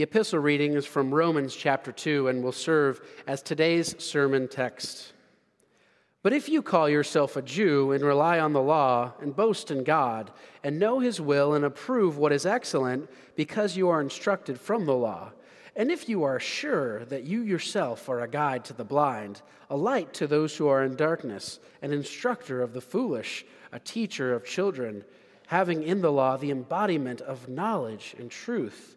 The epistle reading is from Romans chapter 2 and will serve as today's sermon text. But if you call yourself a Jew and rely on the law and boast in God and know his will and approve what is excellent because you are instructed from the law, and if you are sure that you yourself are a guide to the blind, a light to those who are in darkness, an instructor of the foolish, a teacher of children, having in the law the embodiment of knowledge and truth,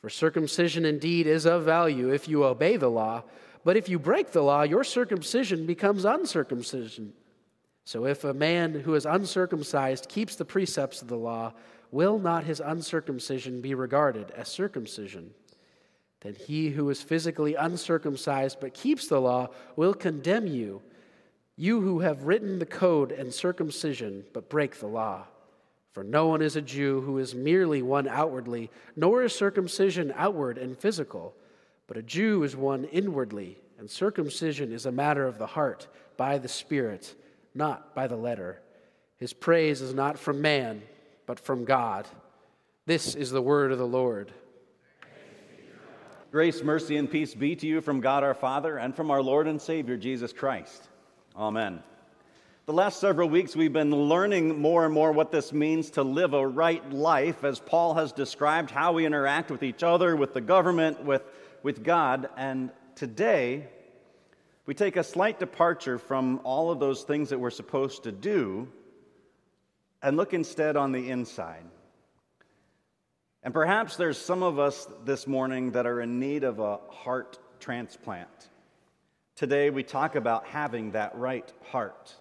For circumcision indeed is of value if you obey the law, but if you break the law, your circumcision becomes uncircumcision. So if a man who is uncircumcised keeps the precepts of the law, will not his uncircumcision be regarded as circumcision? Then he who is physically uncircumcised but keeps the law will condemn you, you who have written the code and circumcision but break the law. For no one is a Jew who is merely one outwardly, nor is circumcision outward and physical, but a Jew is one inwardly, and circumcision is a matter of the heart, by the Spirit, not by the letter. His praise is not from man, but from God. This is the word of the Lord. Grace, mercy, and peace be to you from God our Father and from our Lord and Savior Jesus Christ. Amen. The last several weeks, we've been learning more and more what this means to live a right life, as Paul has described how we interact with each other, with the government, with, with God. And today, we take a slight departure from all of those things that we're supposed to do and look instead on the inside. And perhaps there's some of us this morning that are in need of a heart transplant. Today, we talk about having that right heart.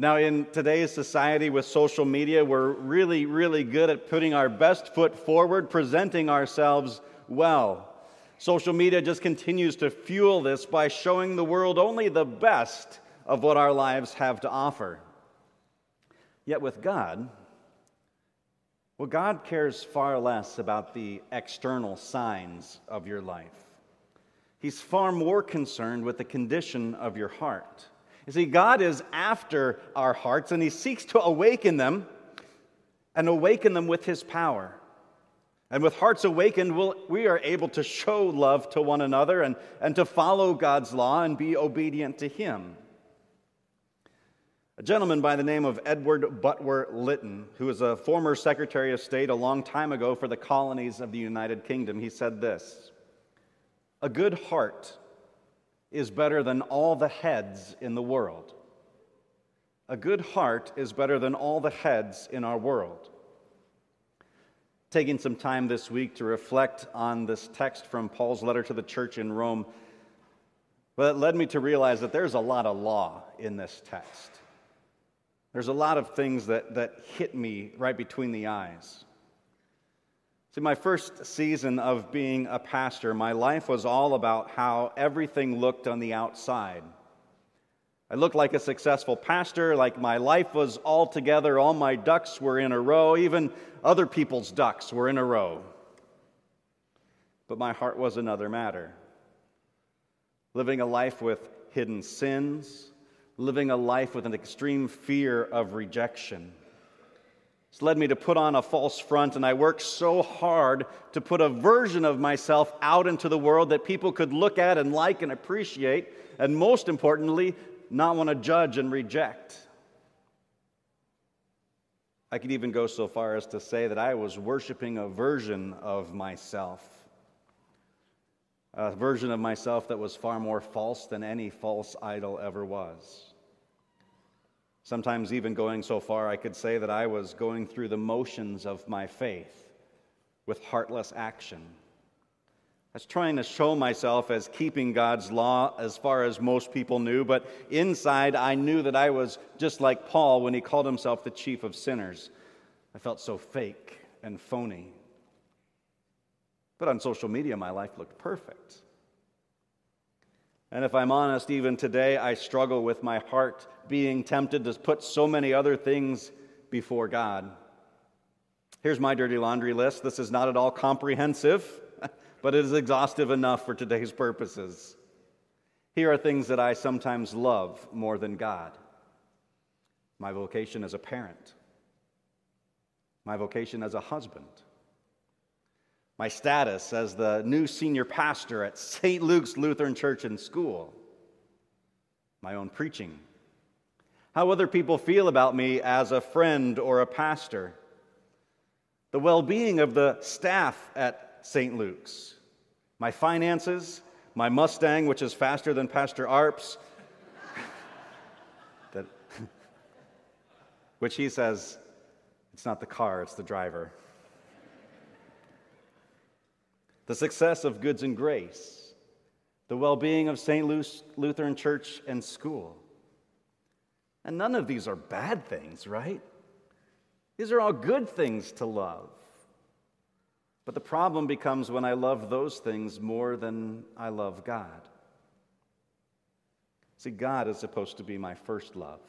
Now, in today's society with social media, we're really, really good at putting our best foot forward, presenting ourselves well. Social media just continues to fuel this by showing the world only the best of what our lives have to offer. Yet with God, well, God cares far less about the external signs of your life. He's far more concerned with the condition of your heart. You see, God is after our hearts and He seeks to awaken them and awaken them with His power. And with hearts awakened, we'll, we are able to show love to one another and, and to follow God's law and be obedient to Him. A gentleman by the name of Edward Bulwer Lytton, who was a former Secretary of State a long time ago for the colonies of the United Kingdom, he said this A good heart is better than all the heads in the world. A good heart is better than all the heads in our world. Taking some time this week to reflect on this text from Paul's letter to the church in Rome, well, it led me to realize that there's a lot of law in this text. There's a lot of things that, that hit me right between the eyes. See, my first season of being a pastor, my life was all about how everything looked on the outside. I looked like a successful pastor, like my life was all together, all my ducks were in a row, even other people's ducks were in a row. But my heart was another matter. Living a life with hidden sins, living a life with an extreme fear of rejection it's led me to put on a false front, and I worked so hard to put a version of myself out into the world that people could look at and like and appreciate, and most importantly, not want to judge and reject. I could even go so far as to say that I was worshiping a version of myself, a version of myself that was far more false than any false idol ever was. Sometimes, even going so far, I could say that I was going through the motions of my faith with heartless action. I was trying to show myself as keeping God's law as far as most people knew, but inside I knew that I was just like Paul when he called himself the chief of sinners. I felt so fake and phony. But on social media, my life looked perfect. And if I'm honest, even today, I struggle with my heart being tempted to put so many other things before God. Here's my dirty laundry list. This is not at all comprehensive, but it is exhaustive enough for today's purposes. Here are things that I sometimes love more than God my vocation as a parent, my vocation as a husband, my status as the new senior pastor at St. Luke's Lutheran Church and School, my own preaching, how other people feel about me as a friend or a pastor, the well being of the staff at St. Luke's, my finances, my Mustang, which is faster than Pastor Arp's, that, which he says, it's not the car, it's the driver. The success of Goods and Grace, the well being of St. Lutheran Church and School. And none of these are bad things, right? These are all good things to love. But the problem becomes when I love those things more than I love God. See, God is supposed to be my first love,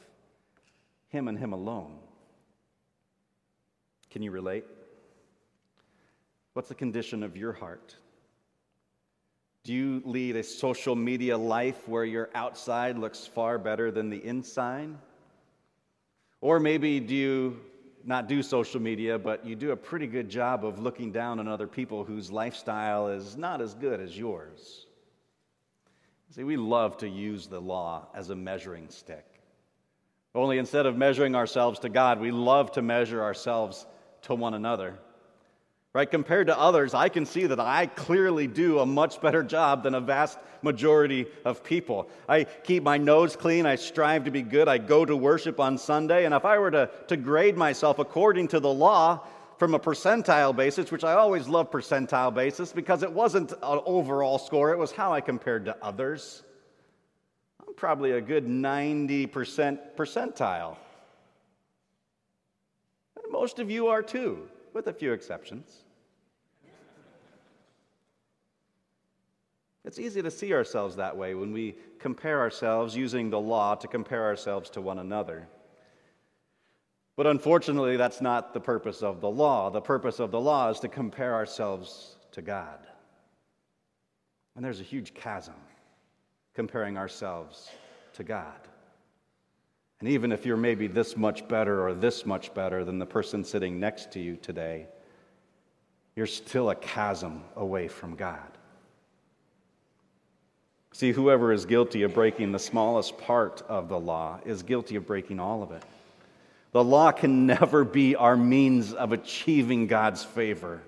Him and Him alone. Can you relate? What's the condition of your heart? Do you lead a social media life where your outside looks far better than the inside? Or maybe do you not do social media, but you do a pretty good job of looking down on other people whose lifestyle is not as good as yours? See, we love to use the law as a measuring stick. Only instead of measuring ourselves to God, we love to measure ourselves to one another. Right? Compared to others, I can see that I clearly do a much better job than a vast majority of people. I keep my nose clean. I strive to be good. I go to worship on Sunday. And if I were to, to grade myself according to the law from a percentile basis, which I always love percentile basis because it wasn't an overall score, it was how I compared to others. I'm probably a good 90% percentile. And most of you are too with a few exceptions. It's easy to see ourselves that way when we compare ourselves using the law to compare ourselves to one another. But unfortunately, that's not the purpose of the law. The purpose of the law is to compare ourselves to God. And there's a huge chasm comparing ourselves to God. And even if you're maybe this much better or this much better than the person sitting next to you today, you're still a chasm away from God. See, whoever is guilty of breaking the smallest part of the law is guilty of breaking all of it. The law can never be our means of achieving God's favor.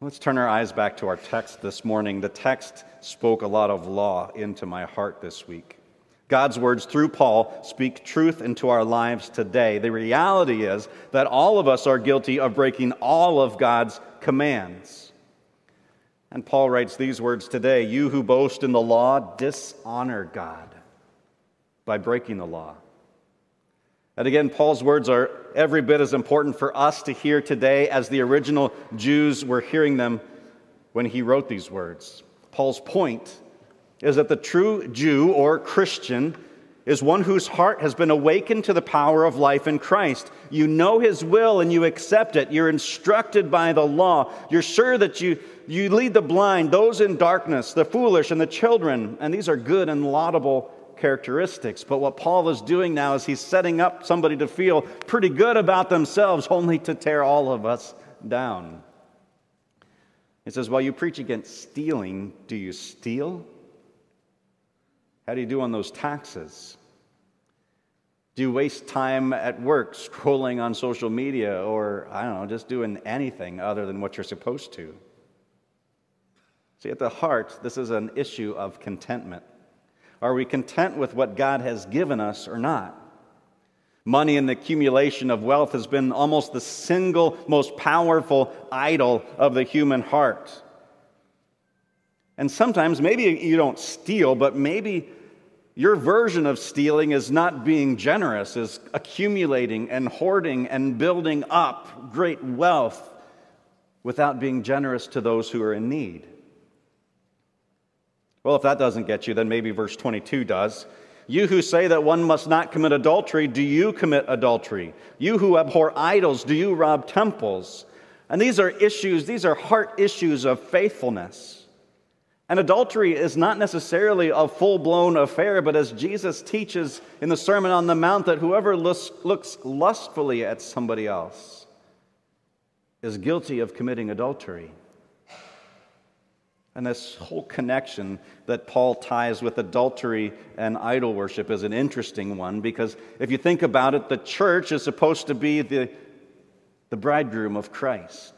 Let's turn our eyes back to our text this morning. The text spoke a lot of law into my heart this week. God's words through Paul speak truth into our lives today. The reality is that all of us are guilty of breaking all of God's commands. And Paul writes these words today You who boast in the law, dishonor God by breaking the law. And again, Paul's words are every bit as important for us to hear today as the original Jews were hearing them when he wrote these words. Paul's point is that the true Jew or Christian is one whose heart has been awakened to the power of life in Christ. You know his will and you accept it. You're instructed by the law. You're sure that you, you lead the blind, those in darkness, the foolish, and the children. And these are good and laudable characteristics. But what Paul is doing now is he's setting up somebody to feel pretty good about themselves, only to tear all of us down. He says, While you preach against stealing, do you steal? How do you do on those taxes? Do you waste time at work scrolling on social media or, I don't know, just doing anything other than what you're supposed to? See, at the heart, this is an issue of contentment. Are we content with what God has given us or not? Money and the accumulation of wealth has been almost the single most powerful idol of the human heart. And sometimes maybe you don't steal, but maybe your version of stealing is not being generous, is accumulating and hoarding and building up great wealth without being generous to those who are in need. Well, if that doesn't get you, then maybe verse 22 does. You who say that one must not commit adultery, do you commit adultery? You who abhor idols, do you rob temples? And these are issues, these are heart issues of faithfulness. And adultery is not necessarily a full blown affair, but as Jesus teaches in the Sermon on the Mount, that whoever looks lustfully at somebody else is guilty of committing adultery. And this whole connection that Paul ties with adultery and idol worship is an interesting one because if you think about it, the church is supposed to be the, the bridegroom of Christ.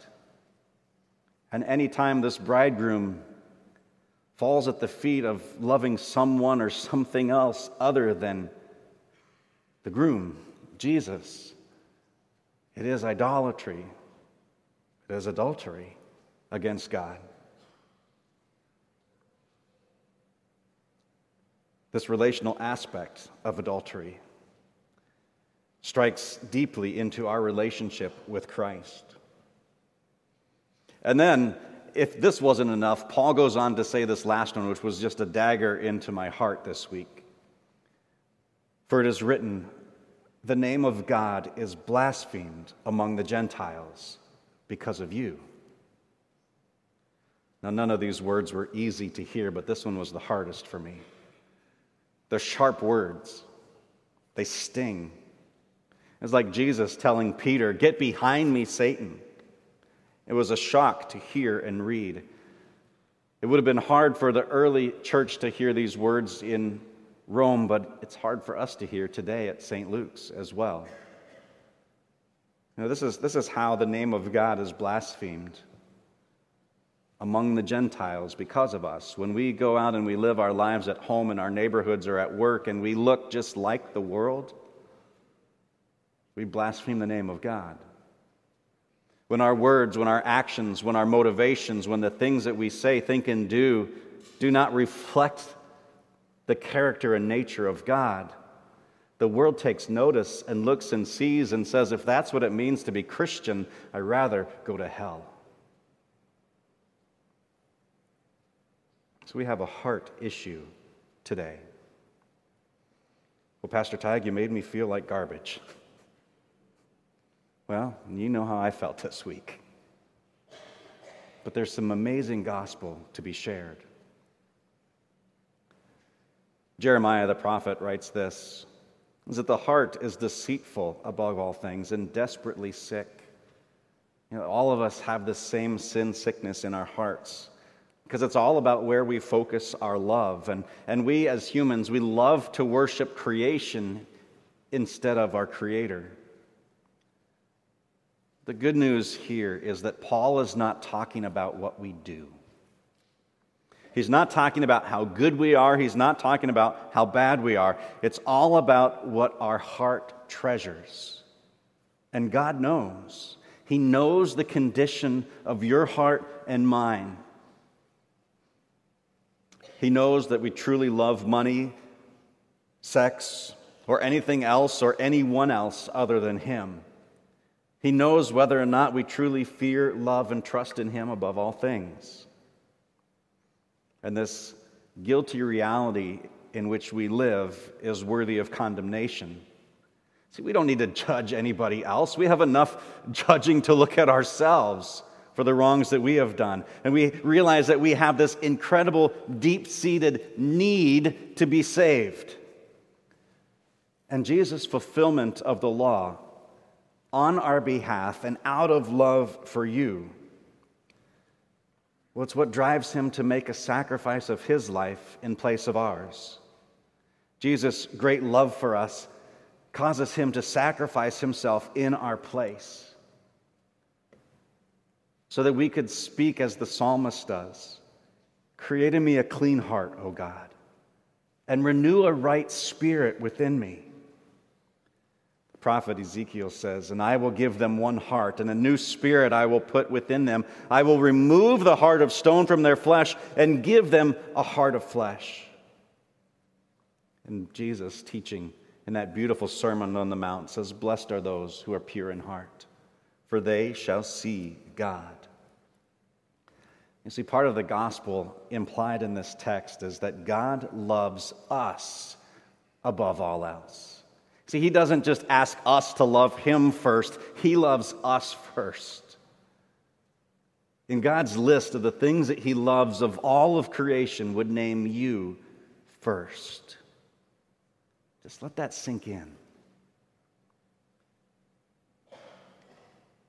And anytime this bridegroom falls at the feet of loving someone or something else other than the groom, Jesus, it is idolatry, it is adultery against God. This relational aspect of adultery strikes deeply into our relationship with Christ. And then, if this wasn't enough, Paul goes on to say this last one, which was just a dagger into my heart this week. For it is written, The name of God is blasphemed among the Gentiles because of you. Now, none of these words were easy to hear, but this one was the hardest for me. They're sharp words, they sting. It's like Jesus telling Peter, Get behind me, Satan. It was a shock to hear and read. It would have been hard for the early church to hear these words in Rome, but it's hard for us to hear today at St. Luke's as well. You know, this, is, this is how the name of God is blasphemed among the Gentiles because of us. When we go out and we live our lives at home, in our neighborhoods, or at work, and we look just like the world, we blaspheme the name of God. When our words, when our actions, when our motivations, when the things that we say, think, and do do not reflect the character and nature of God, the world takes notice and looks and sees and says, if that's what it means to be Christian, I'd rather go to hell. So we have a heart issue today. Well, Pastor Tag, you made me feel like garbage. Well, you know how I felt this week. But there's some amazing gospel to be shared. Jeremiah the prophet writes this is that the heart is deceitful above all things and desperately sick. You know, all of us have this same sin sickness in our hearts because it's all about where we focus our love. And, and we, as humans, we love to worship creation instead of our Creator. The good news here is that Paul is not talking about what we do. He's not talking about how good we are. He's not talking about how bad we are. It's all about what our heart treasures. And God knows. He knows the condition of your heart and mine. He knows that we truly love money, sex, or anything else or anyone else other than Him. He knows whether or not we truly fear, love, and trust in Him above all things. And this guilty reality in which we live is worthy of condemnation. See, we don't need to judge anybody else. We have enough judging to look at ourselves for the wrongs that we have done. And we realize that we have this incredible, deep seated need to be saved. And Jesus' fulfillment of the law on our behalf and out of love for you. Well, it's what drives him to make a sacrifice of his life in place of ours. Jesus' great love for us causes him to sacrifice himself in our place so that we could speak as the psalmist does Create in me a clean heart, O God, and renew a right spirit within me. Prophet Ezekiel says, And I will give them one heart, and a new spirit I will put within them. I will remove the heart of stone from their flesh and give them a heart of flesh. And Jesus, teaching in that beautiful Sermon on the Mount, says, Blessed are those who are pure in heart, for they shall see God. You see, part of the gospel implied in this text is that God loves us above all else. See, He doesn't just ask us to love Him first, He loves us first. In God's list of the things that He loves of all of creation, would name you first. Just let that sink in.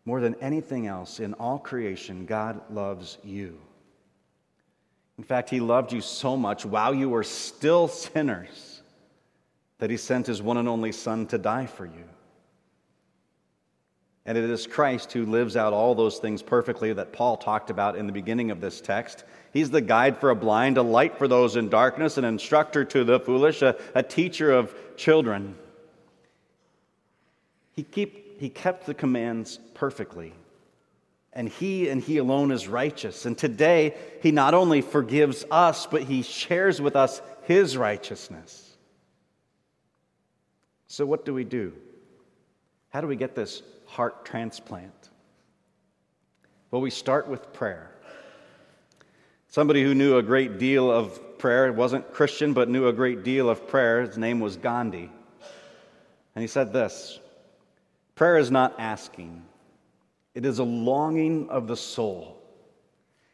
More than anything else in all creation, God loves you. In fact, He loved you so much while you were still sinners that He sent His one and only Son to die for you. And it is Christ who lives out all those things perfectly that Paul talked about in the beginning of this text. He's the guide for a blind, a light for those in darkness, an instructor to the foolish, a, a teacher of children. He, keep, he kept the commands perfectly and He and He alone is righteous. And today, He not only forgives us, but He shares with us His righteousness. So, what do we do? How do we get this heart transplant? Well, we start with prayer. Somebody who knew a great deal of prayer, wasn't Christian, but knew a great deal of prayer, his name was Gandhi. And he said this Prayer is not asking, it is a longing of the soul.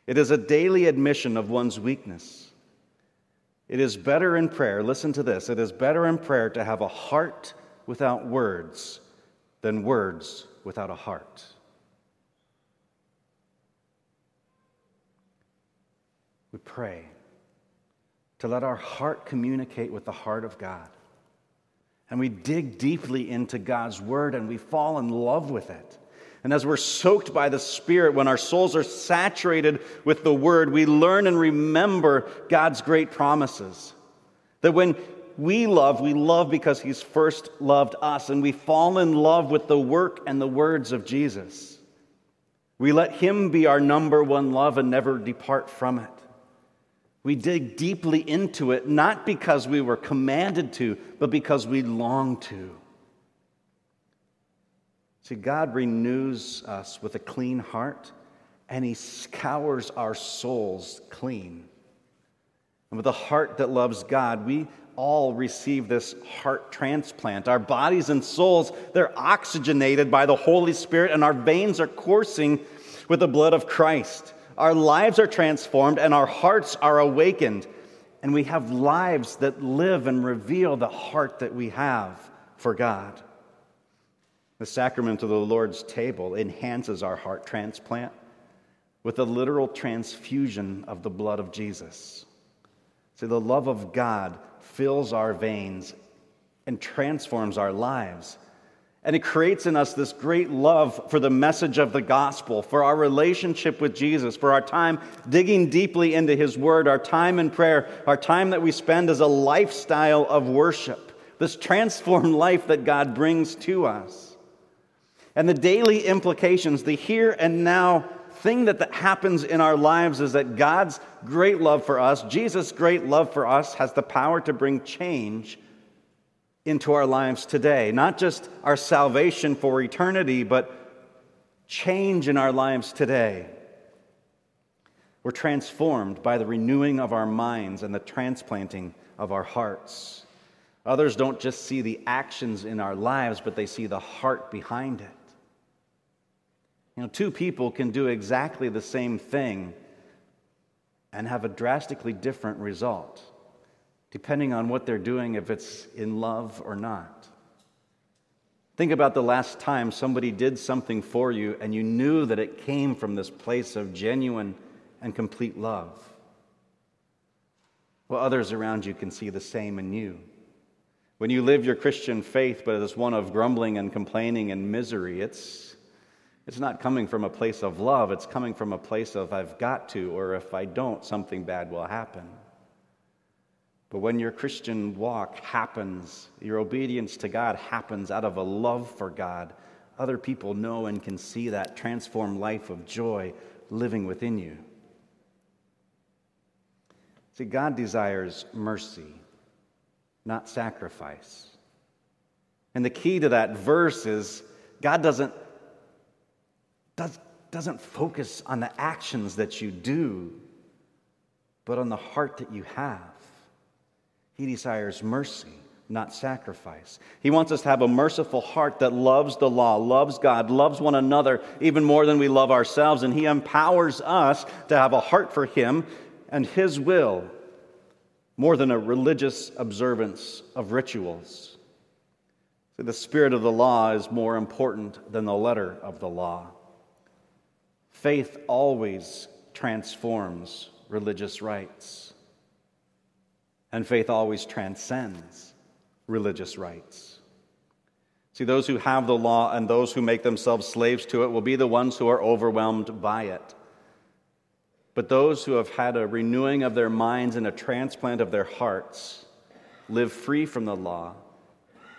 It is a daily admission of one's weakness. It is better in prayer, listen to this, it is better in prayer to have a heart without words than words without a heart. We pray to let our heart communicate with the heart of God. And we dig deeply into God's word and we fall in love with it. And as we're soaked by the Spirit, when our souls are saturated with the Word, we learn and remember God's great promises. That when we love, we love because He's first loved us, and we fall in love with the work and the words of Jesus. We let Him be our number one love and never depart from it. We dig deeply into it, not because we were commanded to, but because we long to. See, God renews us with a clean heart, and He scours our souls clean. And with a heart that loves God, we all receive this heart transplant. Our bodies and souls, they're oxygenated by the Holy Spirit, and our veins are coursing with the blood of Christ. Our lives are transformed, and our hearts are awakened. And we have lives that live and reveal the heart that we have for God. The sacrament of the Lord's table enhances our heart transplant with a literal transfusion of the blood of Jesus. See, the love of God fills our veins and transforms our lives. And it creates in us this great love for the message of the gospel, for our relationship with Jesus, for our time digging deeply into his word, our time in prayer, our time that we spend as a lifestyle of worship, this transformed life that God brings to us. And the daily implications, the here and now thing that, that happens in our lives is that God's great love for us, Jesus' great love for us, has the power to bring change into our lives today. Not just our salvation for eternity, but change in our lives today. We're transformed by the renewing of our minds and the transplanting of our hearts. Others don't just see the actions in our lives, but they see the heart behind it. You know, two people can do exactly the same thing and have a drastically different result, depending on what they're doing, if it's in love or not. Think about the last time somebody did something for you and you knew that it came from this place of genuine and complete love. Well, others around you can see the same in you. When you live your Christian faith, but as one of grumbling and complaining and misery, it's it's not coming from a place of love, it's coming from a place of I've got to, or if I don't, something bad will happen. But when your Christian walk happens, your obedience to God happens out of a love for God, other people know and can see that transformed life of joy living within you. See, God desires mercy, not sacrifice. And the key to that verse is God doesn't does, doesn't focus on the actions that you do, but on the heart that you have. He desires mercy, not sacrifice. He wants us to have a merciful heart that loves the law, loves God, loves one another even more than we love ourselves, and He empowers us to have a heart for Him and His will more than a religious observance of rituals. The spirit of the law is more important than the letter of the law. Faith always transforms religious rites, and faith always transcends religious rites. See, those who have the law and those who make themselves slaves to it will be the ones who are overwhelmed by it. But those who have had a renewing of their minds and a transplant of their hearts live free from the law,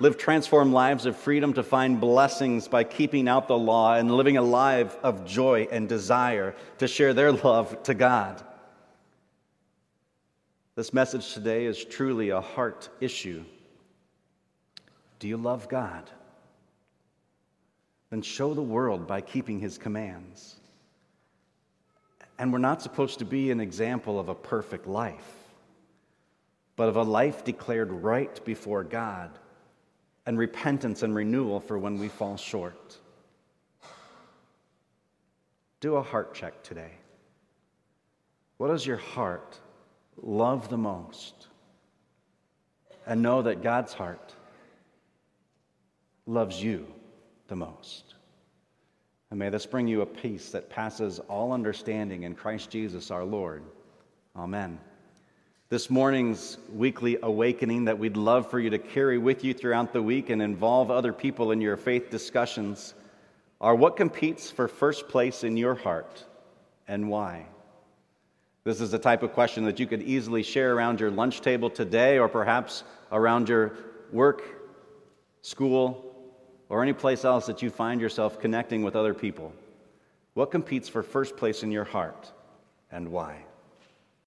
live transformed lives of freedom to find blessings by keeping out the law and living a life of joy and desire to share their love to God. This message today is truly a heart issue. Do you love God? Then show the world by keeping his commands. And we're not supposed to be an example of a perfect life, but of a life declared right before God and repentance and renewal for when we fall short. Do a heart check today. What does your heart love the most? And know that God's heart loves you the most. And may this bring you a peace that passes all understanding in Christ Jesus our Lord. Amen. This morning's weekly awakening that we'd love for you to carry with you throughout the week and involve other people in your faith discussions are what competes for first place in your heart and why? This is the type of question that you could easily share around your lunch table today or perhaps around your work, school, or any place else that you find yourself connecting with other people, what competes for first place in your heart and why?